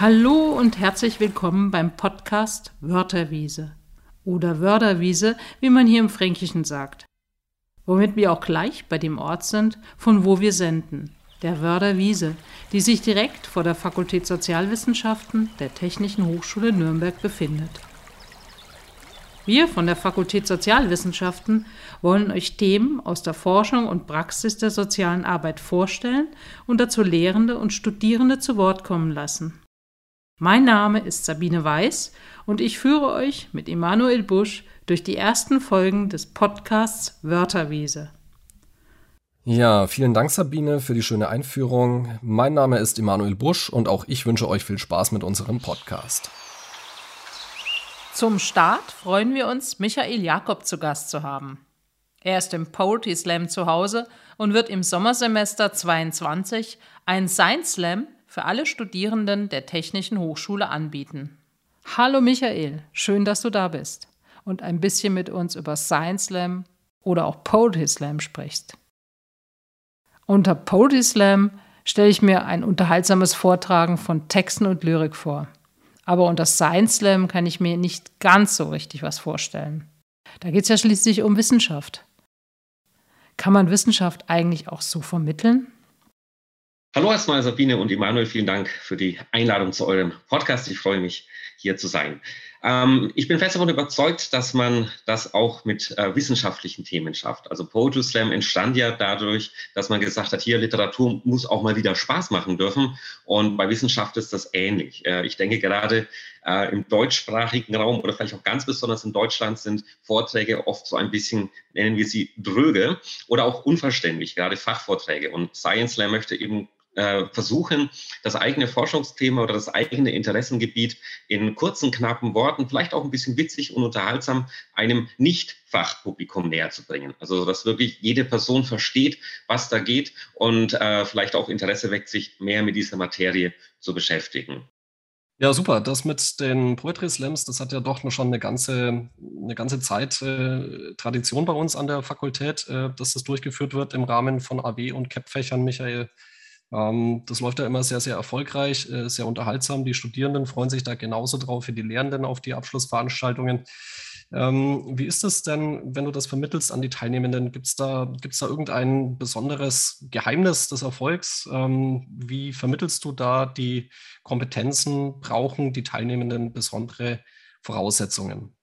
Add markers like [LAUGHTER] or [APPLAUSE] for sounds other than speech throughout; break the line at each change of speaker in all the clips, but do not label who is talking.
Hallo und herzlich willkommen beim Podcast Wörterwiese oder Wörterwiese, wie man hier im Fränkischen sagt. Womit wir auch gleich bei dem Ort sind, von wo wir senden, der Wörderwiese, die sich direkt vor der Fakultät Sozialwissenschaften der Technischen Hochschule Nürnberg befindet. Wir von der Fakultät Sozialwissenschaften wollen euch Themen aus der Forschung und Praxis der sozialen Arbeit vorstellen und dazu Lehrende und Studierende zu Wort kommen lassen. Mein Name ist Sabine Weiß und ich führe euch mit Emanuel Busch durch die ersten Folgen des Podcasts Wörterwiese.
Ja, vielen Dank Sabine für die schöne Einführung. Mein Name ist Emanuel Busch und auch ich wünsche euch viel Spaß mit unserem Podcast.
Zum Start freuen wir uns, Michael Jakob zu Gast zu haben. Er ist im Poetry Slam zu Hause und wird im Sommersemester 22 ein Science Slam für alle Studierenden der Technischen Hochschule anbieten. Hallo Michael, schön, dass du da bist und ein bisschen mit uns über Science Slam oder auch Poetry Slam sprichst. Unter Poetry Slam stelle ich mir ein unterhaltsames Vortragen von Texten und Lyrik vor. Aber unter Science Slam kann ich mir nicht ganz so richtig was vorstellen. Da geht es ja schließlich um Wissenschaft. Kann man Wissenschaft eigentlich auch so vermitteln?
Hallo erstmal Sabine und Emanuel, vielen Dank für die Einladung zu eurem Podcast. Ich freue mich, hier zu sein. Ähm, ich bin fest davon überzeugt, dass man das auch mit äh, wissenschaftlichen Themen schafft. Also Poetry Slam entstand ja dadurch, dass man gesagt hat, hier Literatur muss auch mal wieder Spaß machen dürfen. Und bei Wissenschaft ist das ähnlich. Äh, ich denke gerade äh, im deutschsprachigen Raum oder vielleicht auch ganz besonders in Deutschland sind Vorträge oft so ein bisschen, nennen wir sie dröge oder auch unverständlich, gerade Fachvorträge. Und Science Slam möchte eben äh, versuchen, das eigene Forschungsthema oder das eigene Interessengebiet in kurzen, knappen Worten, vielleicht auch ein bisschen witzig und unterhaltsam, einem Nicht-Fachpublikum näher zu bringen. Also, dass wirklich jede Person versteht, was da geht und äh, vielleicht auch Interesse weckt, sich mehr mit dieser Materie zu beschäftigen.
Ja, super. Das mit den Poetry Slams, das hat ja doch schon eine ganze, eine ganze Zeit äh, Tradition bei uns an der Fakultät, äh, dass das durchgeführt wird im Rahmen von AB und CAP-Fächern. Michael, das läuft ja immer sehr, sehr erfolgreich, äh, sehr unterhaltsam. Die Studierenden freuen sich da genauso drauf wie die Lehrenden auf die Abschlussveranstaltungen. Ähm, wie ist es denn, wenn du das vermittelst an die Teilnehmenden? Gibt es da, gibt's da irgendein besonderes Geheimnis des Erfolgs? Ähm, wie vermittelst du da die Kompetenzen? Brauchen die Teilnehmenden besondere Voraussetzungen?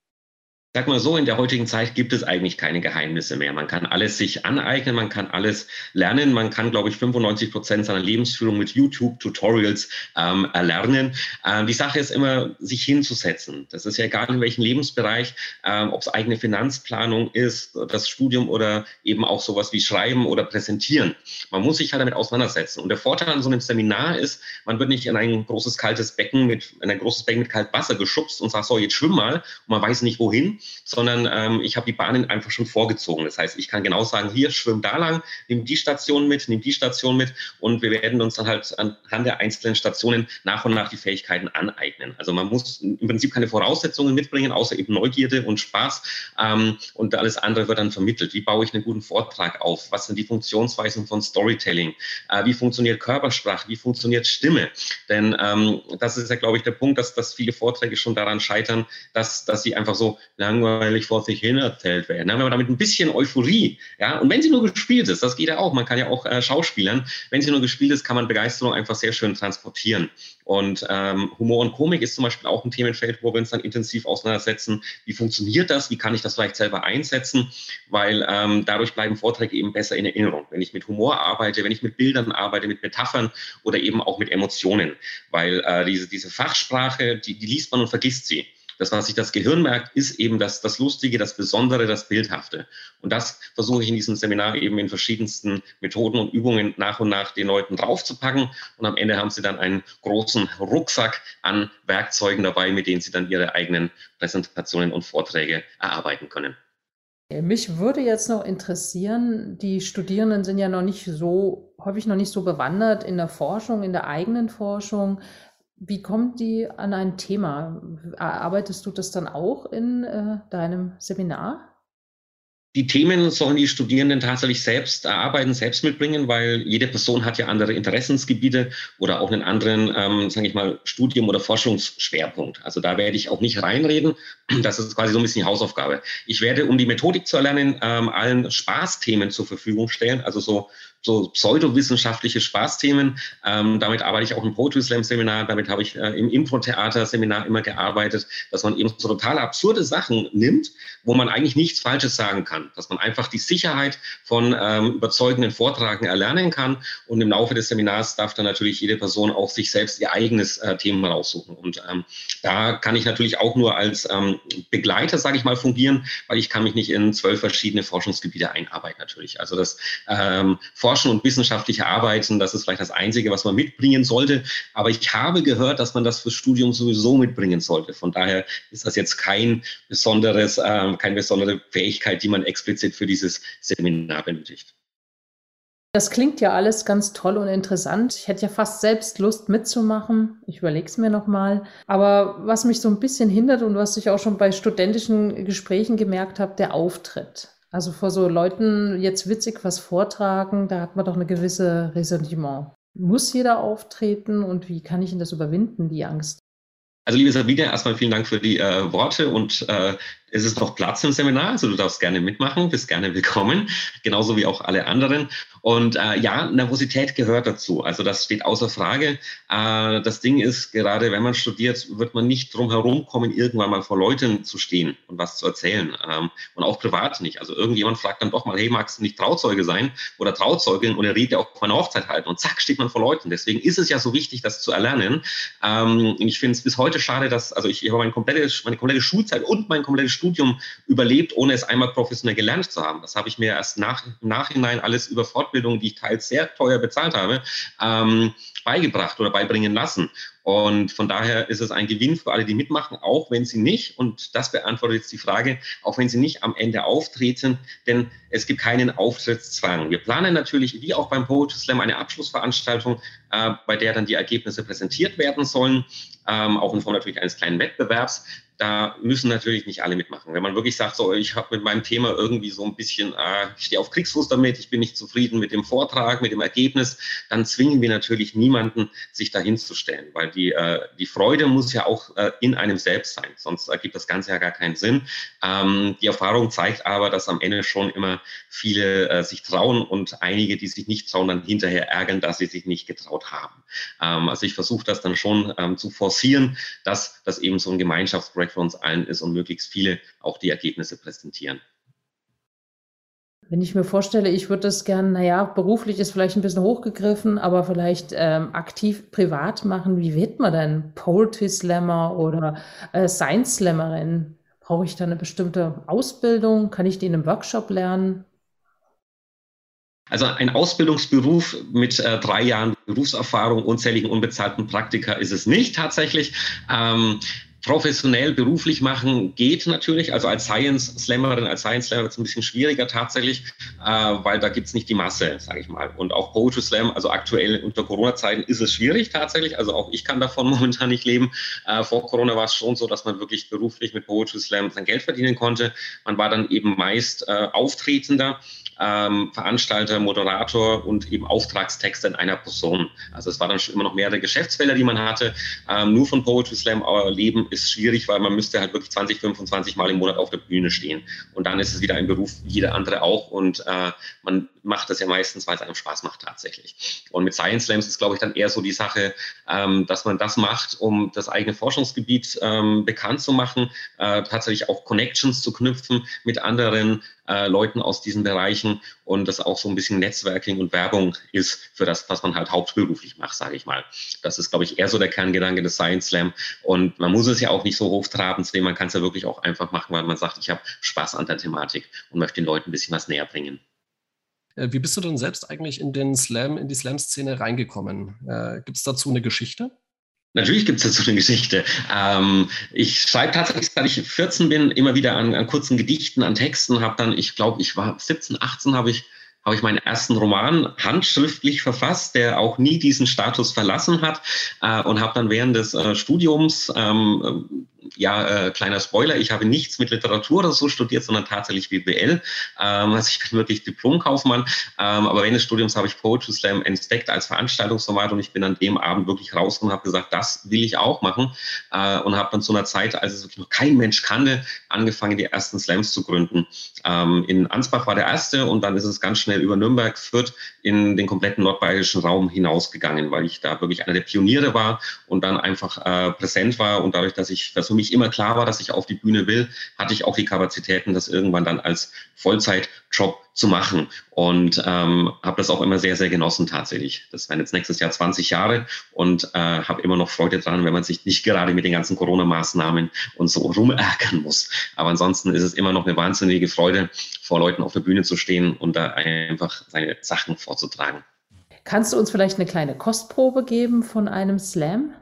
Sag mal so, in der heutigen Zeit gibt es eigentlich keine Geheimnisse mehr. Man kann alles sich aneignen, man kann alles lernen. Man kann, glaube ich, 95 Prozent seiner Lebensführung mit YouTube-Tutorials ähm, erlernen. Ähm, die Sache ist immer, sich hinzusetzen. Das ist ja egal in welchem Lebensbereich, ähm, ob es eigene Finanzplanung ist, das Studium oder eben auch sowas wie Schreiben oder Präsentieren. Man muss sich halt damit auseinandersetzen. Und der Vorteil an so einem Seminar ist, man wird nicht in ein großes kaltes Becken mit, in ein großes Becken mit kaltem Wasser geschubst und sagt, so, jetzt schwimm mal. Und man weiß nicht wohin sondern ähm, ich habe die Bahnen einfach schon vorgezogen. Das heißt, ich kann genau sagen, hier schwimm da lang, nimm die Station mit, nimm die Station mit und wir werden uns dann halt anhand der einzelnen Stationen nach und nach die Fähigkeiten aneignen. Also man muss im Prinzip keine Voraussetzungen mitbringen, außer eben Neugierde und Spaß ähm, und alles andere wird dann vermittelt. Wie baue ich einen guten Vortrag auf? Was sind die Funktionsweisen von Storytelling? Äh, wie funktioniert Körpersprache? Wie funktioniert Stimme? Denn ähm, das ist ja, glaube ich, der Punkt, dass, dass viele Vorträge schon daran scheitern, dass, dass sie einfach so langweilig vor sich hin erzählt werden. Wir damit ein bisschen Euphorie. Ja? Und wenn sie nur gespielt ist, das geht ja auch, man kann ja auch äh, schauspielern, wenn sie nur gespielt ist, kann man Begeisterung einfach sehr schön transportieren. Und ähm, Humor und Komik ist zum Beispiel auch ein Themenfeld, wo wir uns dann intensiv auseinandersetzen. Wie funktioniert das? Wie kann ich das vielleicht selber einsetzen? Weil ähm, dadurch bleiben Vorträge eben besser in Erinnerung. Wenn ich mit Humor arbeite, wenn ich mit Bildern arbeite, mit Metaphern oder eben auch mit Emotionen. Weil äh, diese, diese Fachsprache, die, die liest man und vergisst sie. Das, was sich das Gehirn merkt, ist eben das, das Lustige, das Besondere, das Bildhafte. Und das versuche ich in diesem Seminar eben in verschiedensten Methoden und Übungen nach und nach den Leuten draufzupacken. Und am Ende haben sie dann einen großen Rucksack an Werkzeugen dabei, mit denen sie dann ihre eigenen Präsentationen und Vorträge erarbeiten können.
Mich würde jetzt noch interessieren, die Studierenden sind ja noch nicht so, häufig noch nicht so bewandert in der Forschung, in der eigenen Forschung. Wie kommt die an ein Thema? Erarbeitest du das dann auch in äh, deinem Seminar?
die Themen sollen die Studierenden tatsächlich selbst erarbeiten, selbst mitbringen, weil jede Person hat ja andere Interessensgebiete oder auch einen anderen, ähm, sage ich mal, Studium- oder Forschungsschwerpunkt. Also da werde ich auch nicht reinreden. Das ist quasi so ein bisschen die Hausaufgabe. Ich werde, um die Methodik zu erlernen, ähm, allen Spaßthemen zur Verfügung stellen, also so so pseudowissenschaftliche Spaßthemen. Ähm, damit arbeite ich auch im Poetry Slam Seminar, damit habe ich äh, im Impro-Theater Seminar immer gearbeitet, dass man eben so total absurde Sachen nimmt, wo man eigentlich nichts Falsches sagen kann, dass man einfach die Sicherheit von ähm, überzeugenden Vortragen erlernen kann und im Laufe des Seminars darf dann natürlich jede Person auch sich selbst ihr eigenes äh, Thema raussuchen und ähm, da kann ich natürlich auch nur als ähm, Begleiter, sage ich mal, fungieren, weil ich kann mich nicht in zwölf verschiedene Forschungsgebiete einarbeiten natürlich. Also das ähm, Forschen und wissenschaftliche Arbeiten, das ist vielleicht das Einzige, was man mitbringen sollte. Aber ich habe gehört, dass man das fürs Studium sowieso mitbringen sollte. Von daher ist das jetzt kein besonderes, äh, keine besondere Fähigkeit, die man explizit für dieses Seminar benötigt.
Das klingt ja alles ganz toll und interessant. Ich hätte ja fast selbst Lust mitzumachen. Ich überlege es mir nochmal. Aber was mich so ein bisschen hindert und was ich auch schon bei studentischen Gesprächen gemerkt habe, der Auftritt. Also vor so Leuten jetzt witzig was vortragen, da hat man doch eine gewisse Ressentiment. Muss jeder auftreten und wie kann ich ihn das überwinden, die Angst?
Also liebe Sabine, erstmal vielen Dank für die äh, Worte und äh, es ist noch Platz im Seminar, also du darfst gerne mitmachen, bist gerne willkommen, genauso wie auch alle anderen. Und äh, ja, Nervosität gehört dazu, also das steht außer Frage. Äh, das Ding ist, gerade wenn man studiert, wird man nicht drum herum kommen, irgendwann mal vor Leuten zu stehen und was zu erzählen ähm, und auch privat nicht. Also irgendjemand fragt dann doch mal, hey, magst du nicht Trauzeuge sein oder Trauzeugin oder Rede auf meiner Hochzeit halten und zack, steht man vor Leuten. Deswegen ist es ja so wichtig, das zu erlernen. Ähm, ich finde es bis heute schade, dass, also ich, ich habe meine komplette, meine komplette Schulzeit und mein komplettes Studium überlebt, ohne es einmal professionell gelernt zu haben. Das habe ich mir erst nach, Nachhinein alles über Fortbildungen, die ich teils sehr teuer bezahlt habe, ähm, beigebracht oder beibringen lassen. Und von daher ist es ein Gewinn für alle, die mitmachen, auch wenn sie nicht, und das beantwortet jetzt die Frage, auch wenn sie nicht am Ende auftreten, denn es gibt keinen Auftrittszwang. Wir planen natürlich, wie auch beim Poetry Slam, eine Abschlussveranstaltung, äh, bei der dann die Ergebnisse präsentiert werden sollen, ähm, auch in Form natürlich eines kleinen Wettbewerbs da müssen natürlich nicht alle mitmachen. Wenn man wirklich sagt, so, ich habe mit meinem Thema irgendwie so ein bisschen, äh, ich stehe auf Kriegsfuß damit, ich bin nicht zufrieden mit dem Vortrag, mit dem Ergebnis, dann zwingen wir natürlich niemanden, sich dahin zu stellen, weil die, äh, die Freude muss ja auch äh, in einem selbst sein, sonst ergibt das Ganze ja gar keinen Sinn. Ähm, die Erfahrung zeigt aber, dass am Ende schon immer viele äh, sich trauen und einige, die sich nicht trauen, dann hinterher ärgern, dass sie sich nicht getraut haben. Ähm, also ich versuche das dann schon ähm, zu forcieren, dass das eben so ein Gemeinschaftsprojekt Feedback für uns allen ist und möglichst viele auch die Ergebnisse präsentieren.
Wenn ich mir vorstelle, ich würde das gerne, naja, beruflich ist vielleicht ein bisschen hochgegriffen, aber vielleicht ähm, aktiv privat machen, wie wird man denn Poetry Slammer oder äh, Science Slammerin? Brauche ich da eine bestimmte Ausbildung? Kann ich die in einem Workshop lernen?
Also ein Ausbildungsberuf mit äh, drei Jahren Berufserfahrung, unzähligen unbezahlten Praktika ist es nicht tatsächlich. Ähm, professionell beruflich machen geht natürlich. Also als Science Slammerin, als Science Slammer wird es ein bisschen schwieriger tatsächlich, äh, weil da gibt es nicht die Masse, sage ich mal. Und auch Poetry Slam, also aktuell unter Corona-Zeiten ist es schwierig tatsächlich. Also auch ich kann davon [LAUGHS] momentan nicht leben. Äh, vor Corona war es schon so, dass man wirklich beruflich mit Poetry Slam sein Geld verdienen konnte. Man war dann eben meist äh, auftretender ähm, Veranstalter, Moderator und eben Auftragstexter in einer Person. Also es waren dann schon immer noch mehrere Geschäftsfelder, die man hatte. Ähm, nur von Poetry Slam leben ist schwierig, weil man müsste halt wirklich 20, 25 Mal im Monat auf der Bühne stehen. Und dann ist es wieder ein Beruf wie jeder andere auch. Und äh, man macht das ja meistens, weil es einem Spaß macht tatsächlich. Und mit Science Slams ist, glaube ich, dann eher so die Sache, ähm, dass man das macht, um das eigene Forschungsgebiet ähm, bekannt zu machen, äh, tatsächlich auch Connections zu knüpfen mit anderen äh, Leuten aus diesen Bereichen und das auch so ein bisschen Netzwerking und Werbung ist für das, was man halt hauptberuflich macht, sage ich mal. Das ist, glaube ich, eher so der Kerngedanke des Science Slam. Und man muss es ja auch nicht so hochtrabend sehen, man kann es ja wirklich auch einfach machen, weil man sagt, ich habe Spaß an der Thematik und möchte den Leuten ein bisschen was näher bringen.
Äh, wie bist du denn selbst eigentlich in den Slam, in die Slam-Szene reingekommen? Äh, Gibt es dazu eine Geschichte?
Natürlich gibt es dazu eine Geschichte. Ähm, ich schreibe tatsächlich, seit ich 14 bin, immer wieder an, an kurzen Gedichten, an Texten. Habe dann, ich glaube, ich war 17, 18, habe ich habe ich meinen ersten Roman handschriftlich verfasst, der auch nie diesen Status verlassen hat äh, und habe dann während des äh, Studiums ähm, ja, äh, kleiner Spoiler, ich habe nichts mit Literatur oder so studiert, sondern tatsächlich BWL. Ähm, also ich bin wirklich Diplomkaufmann. Ähm, aber während des Studiums habe ich Poetry Slam entdeckt als Veranstaltungsformat und ich bin an dem Abend wirklich raus und habe gesagt, das will ich auch machen. Äh, und habe dann zu einer Zeit, als es wirklich noch kein Mensch kannte, angefangen, die ersten Slams zu gründen. Ähm, in Ansbach war der erste und dann ist es ganz schnell über Nürnberg, Fürth in den kompletten nordbayerischen Raum hinausgegangen, weil ich da wirklich einer der Pioniere war und dann einfach äh, präsent war. Und dadurch, dass ich, dass für mich immer klar war, dass ich auf die Bühne will, hatte ich auch die Kapazitäten, das irgendwann dann als Vollzeitjob zu machen und ähm, habe das auch immer sehr, sehr genossen tatsächlich. Das werden jetzt nächstes Jahr 20 Jahre und äh, habe immer noch Freude dran, wenn man sich nicht gerade mit den ganzen Corona-Maßnahmen und so rumärgern muss. Aber ansonsten ist es immer noch eine wahnsinnige Freude, vor Leuten auf der Bühne zu stehen und da einfach seine Sachen vorzutragen.
Kannst du uns vielleicht eine kleine Kostprobe geben von einem Slam?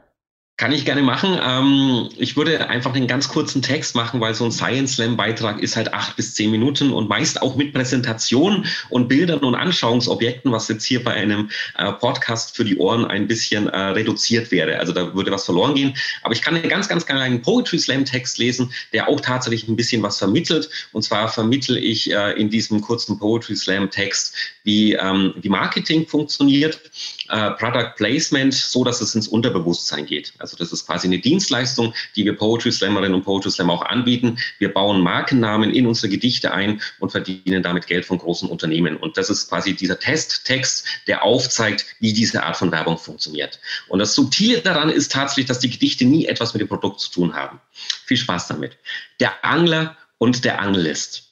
Kann ich gerne machen. Ähm, ich würde einfach einen ganz kurzen Text machen, weil so ein Science Slam Beitrag ist halt acht bis zehn Minuten und meist auch mit Präsentation und Bildern und Anschauungsobjekten, was jetzt hier bei einem äh, Podcast für die Ohren ein bisschen äh, reduziert wäre. Also da würde was verloren gehen. Aber ich kann einen ganz, ganz kleinen Poetry Slam Text lesen, der auch tatsächlich ein bisschen was vermittelt. Und zwar vermittel ich äh, in diesem kurzen Poetry Slam Text, wie, ähm, wie Marketing funktioniert, äh, Product Placement, so dass es ins Unterbewusstsein geht. Also das ist quasi eine Dienstleistung, die wir Poetry Slammerinnen und Poetry Slammer auch anbieten. Wir bauen Markennamen in unsere Gedichte ein und verdienen damit Geld von großen Unternehmen. Und das ist quasi dieser Testtext, der aufzeigt, wie diese Art von Werbung funktioniert. Und das Subtile daran ist tatsächlich, dass die Gedichte nie etwas mit dem Produkt zu tun haben. Viel Spaß damit. Der Angler und der Angelist.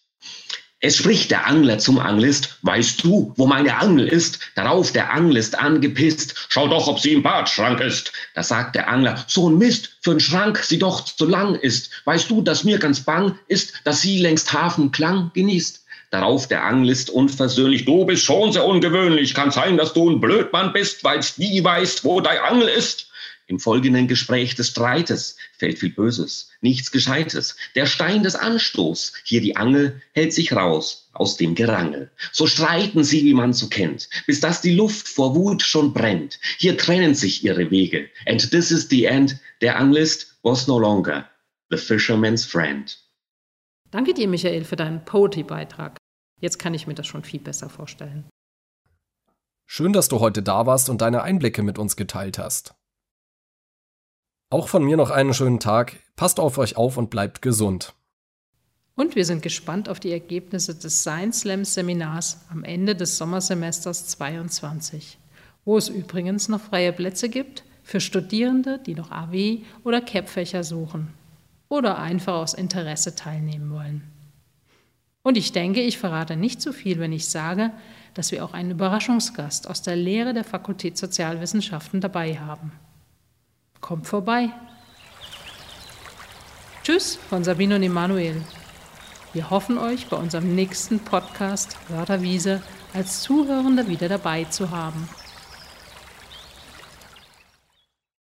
Es spricht der Angler zum Anglist, weißt du, wo meine Angel ist? Darauf der Anglist angepisst, schau doch, ob sie im Badschrank ist. Da sagt der Angler, so ein Mist, für einen Schrank sie doch zu lang ist. Weißt du, dass mir ganz bang ist, dass sie längst Hafenklang genießt? Darauf der Anglist unversöhnlich, du bist schon sehr ungewöhnlich, kann sein, dass du ein Blödmann bist, weil's nie weißt, wo dein Angel ist. Im folgenden Gespräch des Streites fällt viel Böses, nichts Gescheites. Der Stein des Anstoß, hier die Angel, hält sich raus aus dem Gerangel. So streiten sie, wie man so kennt, bis dass die Luft vor Wut schon brennt. Hier trennen sich ihre Wege. And this is the end. Der Anglist was no longer the fisherman's friend.
Danke dir, Michael, für deinen Poetry-Beitrag. Jetzt kann ich mir das schon viel besser vorstellen.
Schön, dass du heute da warst und deine Einblicke mit uns geteilt hast. Auch von mir noch einen schönen Tag. Passt auf euch auf und bleibt gesund.
Und wir sind gespannt auf die Ergebnisse des Science Slam Seminars am Ende des Sommersemesters 22, wo es übrigens noch freie Plätze gibt für Studierende, die noch AW oder CAP-Fächer suchen oder einfach aus Interesse teilnehmen wollen. Und ich denke, ich verrate nicht zu viel, wenn ich sage, dass wir auch einen Überraschungsgast aus der Lehre der Fakultät Sozialwissenschaften dabei haben. Kommt vorbei. Tschüss von Sabine und Emanuel. Wir hoffen euch bei unserem nächsten Podcast Wörterwiese als Zuhörende wieder dabei zu haben.